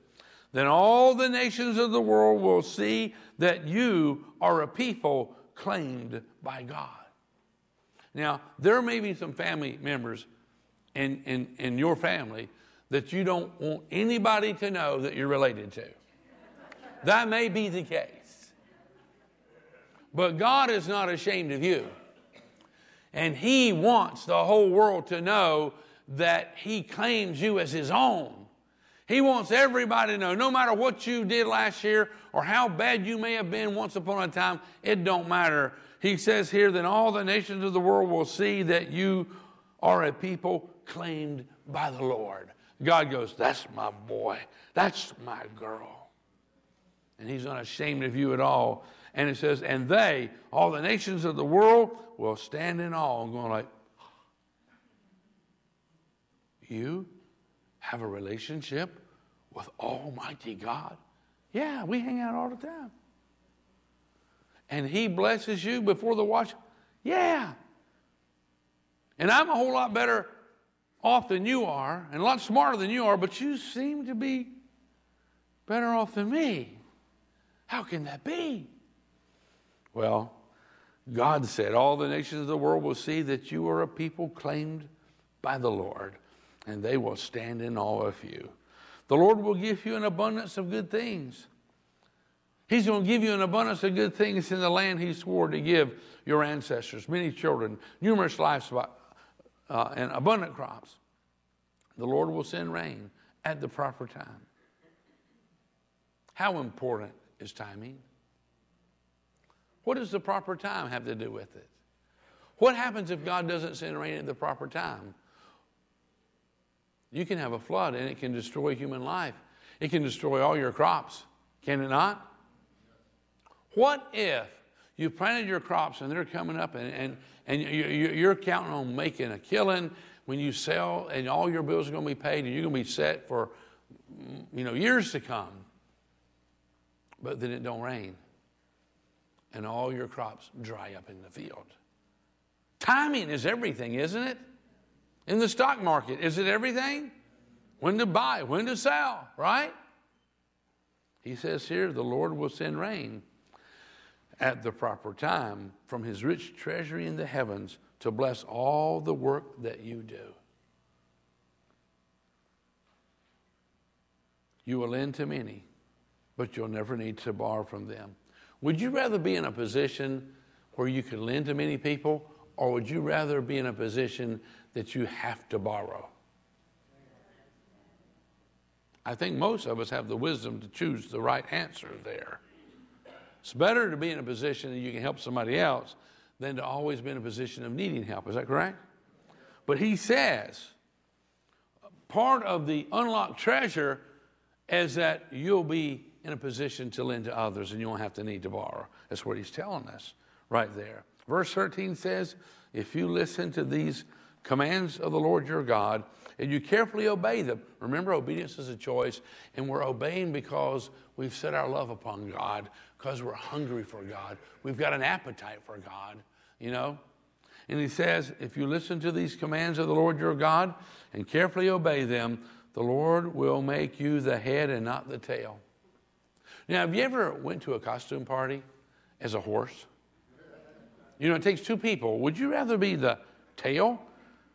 then all the nations of the world will see that you are a people claimed by God. Now, there may be some family members in, in, in your family that you don't want anybody to know that you're related to. That may be the case. But God is not ashamed of you. And He wants the whole world to know that He claims you as His own. He wants everybody to know, no matter what you did last year or how bad you may have been once upon a time, it don't matter. He says here that all the nations of the world will see that you are a people claimed by the Lord. God goes, That's my boy. That's my girl. And he's not ashamed of you at all. And it says, And they, all the nations of the world, will stand in awe and going like, You have a relationship with Almighty God? Yeah, we hang out all the time. And He blesses you before the watch? Yeah. And I'm a whole lot better off than you are, and a lot smarter than you are, but you seem to be better off than me. How can that be? Well, God said, All the nations of the world will see that you are a people claimed by the Lord, and they will stand in awe of you. The Lord will give you an abundance of good things. He's going to give you an abundance of good things in the land He swore to give your ancestors many children, numerous livestock, uh, and abundant crops. The Lord will send rain at the proper time. How important is timing? What does the proper time have to do with it? What happens if God doesn't send rain at the proper time? You can have a flood and it can destroy human life. It can destroy all your crops, can it not? What if you planted your crops and they're coming up and, and, and you're counting on making a killing when you sell and all your bills are going to be paid and you're going to be set for you know years to come but then it don't rain and all your crops dry up in the field timing is everything isn't it in the stock market. Is it everything? When to buy, when to sell, right? He says here, the Lord will send rain at the proper time from his rich treasury in the heavens to bless all the work that you do. You will lend to many, but you'll never need to borrow from them. Would you rather be in a position where you could lend to many people, or would you rather be in a position that you have to borrow. I think most of us have the wisdom to choose the right answer there. It's better to be in a position that you can help somebody else than to always be in a position of needing help. Is that correct? But he says part of the unlocked treasure is that you'll be in a position to lend to others and you won't have to need to borrow. That's what he's telling us right there. Verse 13 says, If you listen to these commands of the Lord your God, and you carefully obey them. Remember, obedience is a choice, and we're obeying because we've set our love upon God, because we're hungry for God. We've got an appetite for God, you know? And he says, if you listen to these commands of the Lord your God and carefully obey them, the Lord will make you the head and not the tail. Now, have you ever went to a costume party as a horse? You know, it takes two people. Would you rather be the tail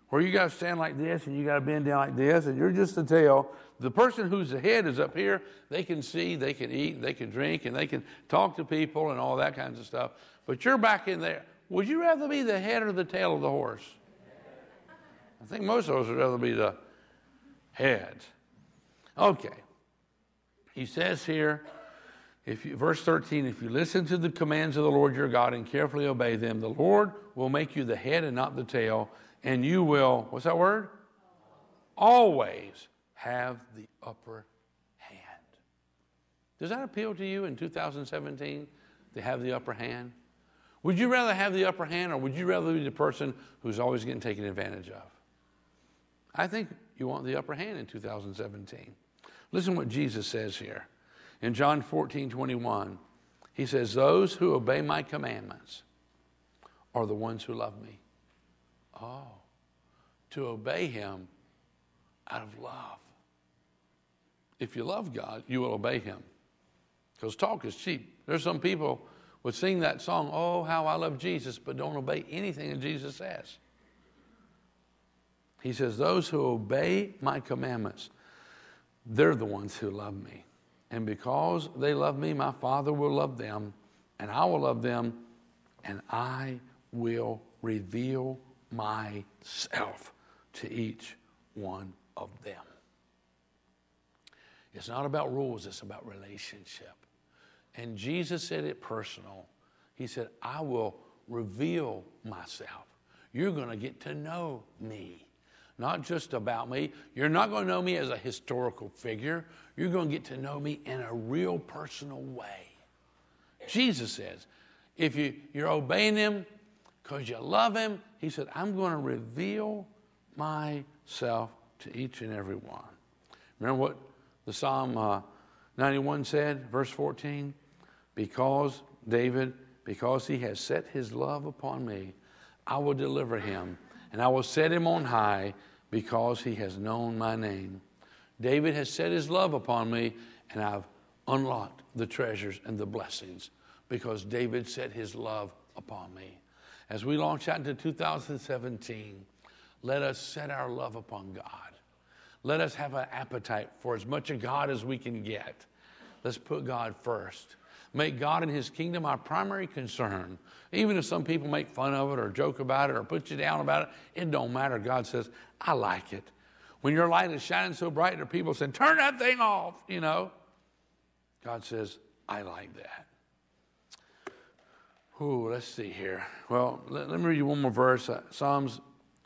where you got to stand like this and you got to bend down like this and you're just the tail. The person who's the head is up here. They can see, they can eat, they can drink, and they can talk to people and all that kinds of stuff. But you're back in there. Would you rather be the head or the tail of the horse? I think most of us would rather be the head. Okay. He says here, if you, verse 13, if you listen to the commands of the Lord your God and carefully obey them, the Lord will make you the head and not the tail and you will, what's that word? Always have the upper hand. Does that appeal to you in 2017 to have the upper hand? Would you rather have the upper hand or would you rather be the person who's always getting taken advantage of? I think you want the upper hand in 2017. Listen what Jesus says here. In John 14, 21, he says, Those who obey my commandments are the ones who love me. Oh, to obey him out of love. If you love God, you will obey him. Because talk is cheap. There's some people would sing that song, Oh, how I love Jesus, but don't obey anything that Jesus says. He says, Those who obey my commandments, they're the ones who love me. And because they love me, my Father will love them, and I will love them, and I will reveal myself to each one of them. It's not about rules, it's about relationship. And Jesus said it personal. He said, I will reveal myself. You're going to get to know me. Not just about me. You're not going to know me as a historical figure. You're going to get to know me in a real personal way. Jesus says, if you, you're obeying him because you love him, he said, I'm going to reveal myself to each and every one. Remember what the Psalm uh, 91 said, verse 14? Because, David, because he has set his love upon me, I will deliver him, and I will set him on high because he has known my name. David has set his love upon me, and I've unlocked the treasures and the blessings because David set his love upon me. As we launch out into 2017, let us set our love upon God. Let us have an appetite for as much of God as we can get. Let's put God first. Make God and His kingdom our primary concern. Even if some people make fun of it or joke about it or put you down about it, it don't matter. God says, I like it. When your light is shining so bright, are people saying, turn that thing off, you know. God says, I like that. Ooh, let's see here. Well, let, let me read you one more verse. Uh, Psalms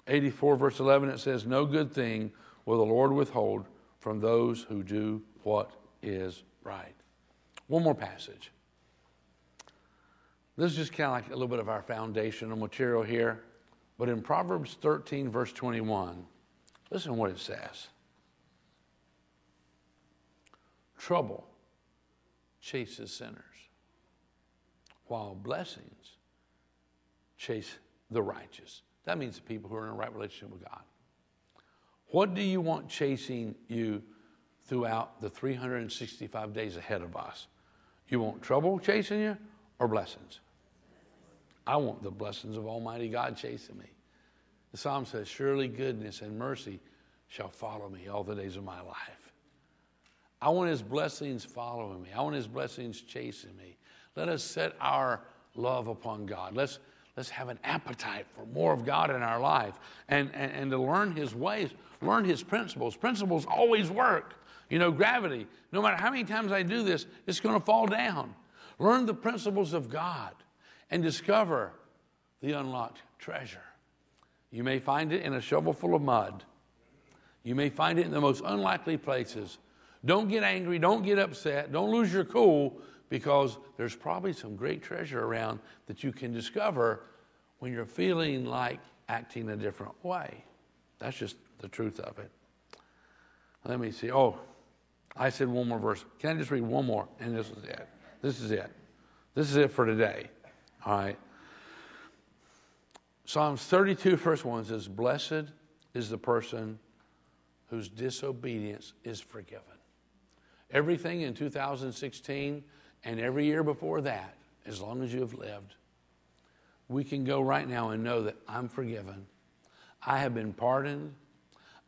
84, verse 11, it says, No good thing will the Lord withhold from those who do what is right. One more passage. This is just kind of like a little bit of our foundational material here. But in Proverbs 13, verse 21, listen to what it says Trouble chases sinners, while blessings chase the righteous. That means the people who are in a right relationship with God. What do you want chasing you throughout the 365 days ahead of us? You want trouble chasing you or blessings? I want the blessings of Almighty God chasing me. The psalm says, Surely goodness and mercy shall follow me all the days of my life. I want his blessings following me. I want his blessings chasing me. Let us set our love upon God. Let's, let's have an appetite for more of God in our life and, and, and to learn his ways, learn his principles. Principles always work. You know, gravity, no matter how many times I do this, it's going to fall down. Learn the principles of God and discover the unlocked treasure. You may find it in a shovel full of mud. You may find it in the most unlikely places. Don't get angry. Don't get upset. Don't lose your cool because there's probably some great treasure around that you can discover when you're feeling like acting a different way. That's just the truth of it. Let me see. Oh, I said one more verse. Can I just read one more? And this is it. This is it. This is it for today. All right. Psalms 32, verse 1 says, Blessed is the person whose disobedience is forgiven. Everything in 2016 and every year before that, as long as you have lived, we can go right now and know that I'm forgiven. I have been pardoned.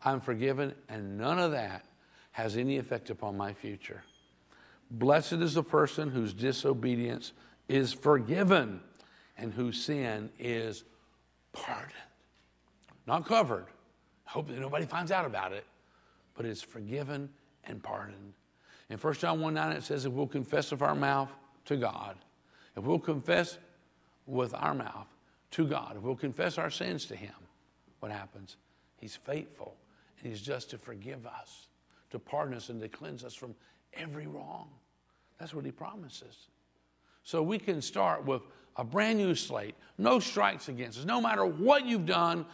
I'm forgiven, and none of that has any effect upon my future. Blessed is the person whose disobedience is forgiven and whose sin is pardoned. Not covered. I Hope that nobody finds out about it, but it's forgiven and pardoned. In 1 John 1 9, it says, if we'll confess with our mouth to God, if we'll confess with our mouth to God, if we'll confess our sins to Him, what happens? He's faithful and He's just to forgive us, to pardon us, and to cleanse us from every wrong. That's what he promises. So we can start with a brand new slate, no strikes against us. No matter what you've done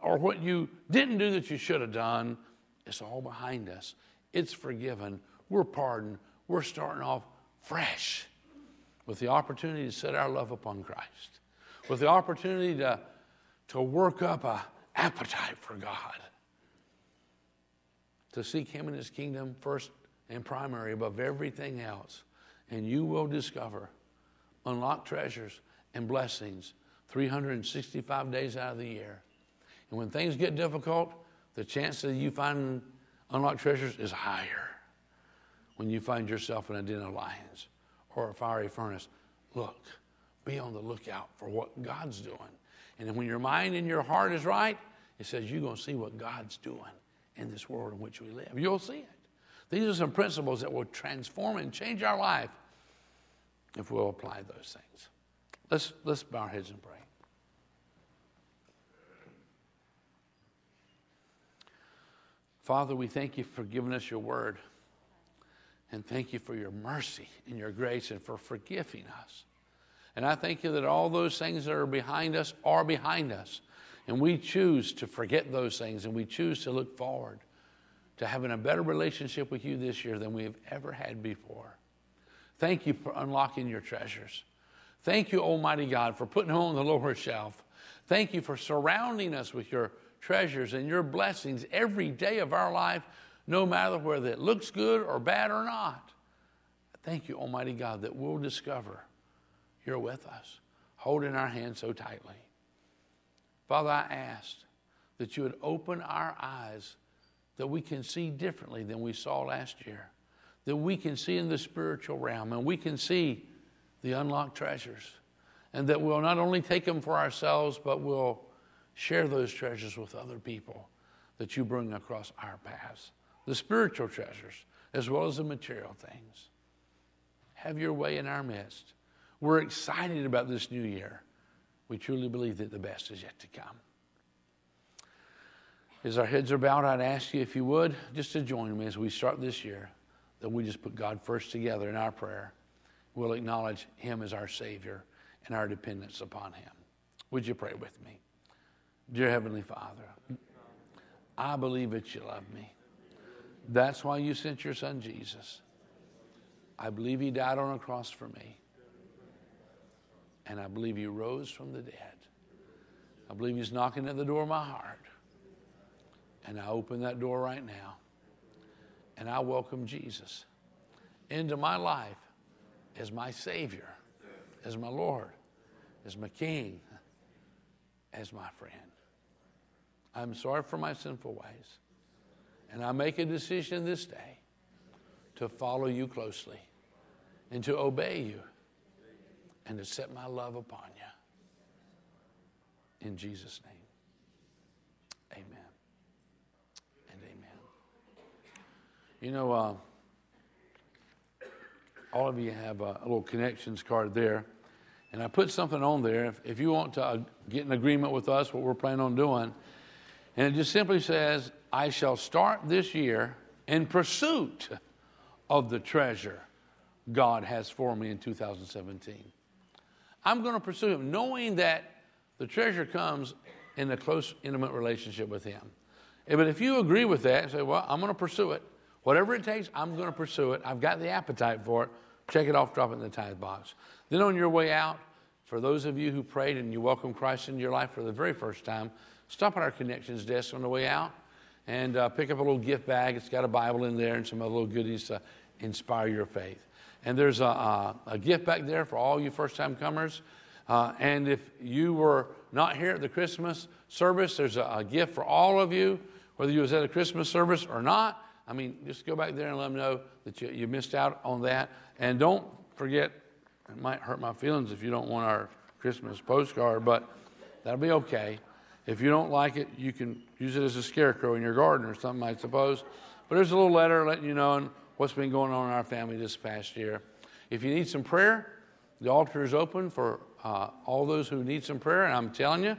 or what you didn't do that you should have done, it's all behind us. It's forgiven. We're pardoned. We're starting off fresh with the opportunity to set our love upon Christ, with the opportunity to, to work up an appetite for God, to seek Him and His kingdom first and primary above everything else. And you will discover unlocked treasures and blessings 365 days out of the year. And when things get difficult, the chance that you find unlocked treasures is higher when you find yourself in a den of lions or a fiery furnace. Look, be on the lookout for what God's doing. And when your mind and your heart is right, it says you're going to see what God's doing in this world in which we live. You'll see it. These are some principles that will transform and change our life if we'll apply those things. Let's, let's bow our heads and pray. Father, we thank you for giving us your word. And thank you for your mercy and your grace and for forgiving us. And I thank you that all those things that are behind us are behind us. And we choose to forget those things and we choose to look forward to having a better relationship with you this year than we have ever had before. Thank you for unlocking your treasures. Thank you, Almighty God, for putting them on the lower shelf. Thank you for surrounding us with your treasures and your blessings every day of our life no matter whether it looks good or bad or not. Thank you, Almighty God, that we'll discover you're with us, holding our hand so tightly. Father, I ask that you would open our eyes that we can see differently than we saw last year, that we can see in the spiritual realm and we can see the unlocked treasures, and that we'll not only take them for ourselves, but we'll share those treasures with other people that you bring across our paths the spiritual treasures as well as the material things. Have your way in our midst. We're excited about this new year. We truly believe that the best is yet to come. As our heads are bowed, I'd ask you if you would just to join me as we start this year, that we just put God first together in our prayer. We'll acknowledge Him as our Savior and our dependence upon Him. Would you pray with me? Dear Heavenly Father, I believe that you love me. That's why you sent your son Jesus. I believe he died on a cross for me. And I believe he rose from the dead. I believe he's knocking at the door of my heart. And I open that door right now. And I welcome Jesus into my life as my Savior, as my Lord, as my King, as my friend. I'm sorry for my sinful ways. And I make a decision this day to follow you closely and to obey you and to set my love upon you. In Jesus' name, You know, uh, all of you have a, little connections card there. And I put something on there. If, if you want to uh, get in agreement with us, what we're planning on doing, and it just simply says, I shall start this year in pursuit of the treasure God has for me in 2017. I'm going to pursue Him, knowing that the treasure comes in a close, intimate relationship with Him. But if you agree with that, say, Well, I'm going to pursue it. Whatever it takes, I'm going to pursue it. I've got the appetite for it. Check it off, drop it in the tithe box. Then on your way out, for those of you who prayed and you welcome Christ into your life for the very first time, stop at our connections desk on the way out and uh, pick up a little gift bag. It's got a Bible in there and some other little goodies to inspire your faith. And there's a, a, a gift back there for all you first time comers. Uh, and if you were not here at the Christmas service, there's a, a, gift for all of you, whether you was at a Christmas service or not. I mean, just go back there and let them know that you, you missed out on that. And don't forget, it might hurt my feelings if you don't want our Christmas postcard, but that'll be okay. If you don't like it, you can use it as a scarecrow in your garden or something, I suppose. But there's a little letter letting you know what's been going on in our family this past year. If you need some prayer, the altar is open for uh, all those who need some prayer. And I'm telling you,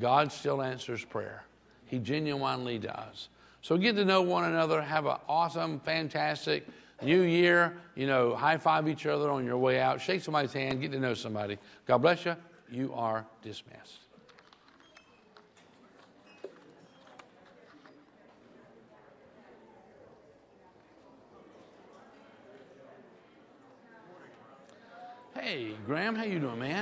God still answers prayer. He genuinely does. So get to know one another. Have an awesome, fantastic New year, you know, high five each other on your way out, shake somebody's hand, get to know somebody. God bless you. You are dismissed. Hey, Graham, how you doing, man?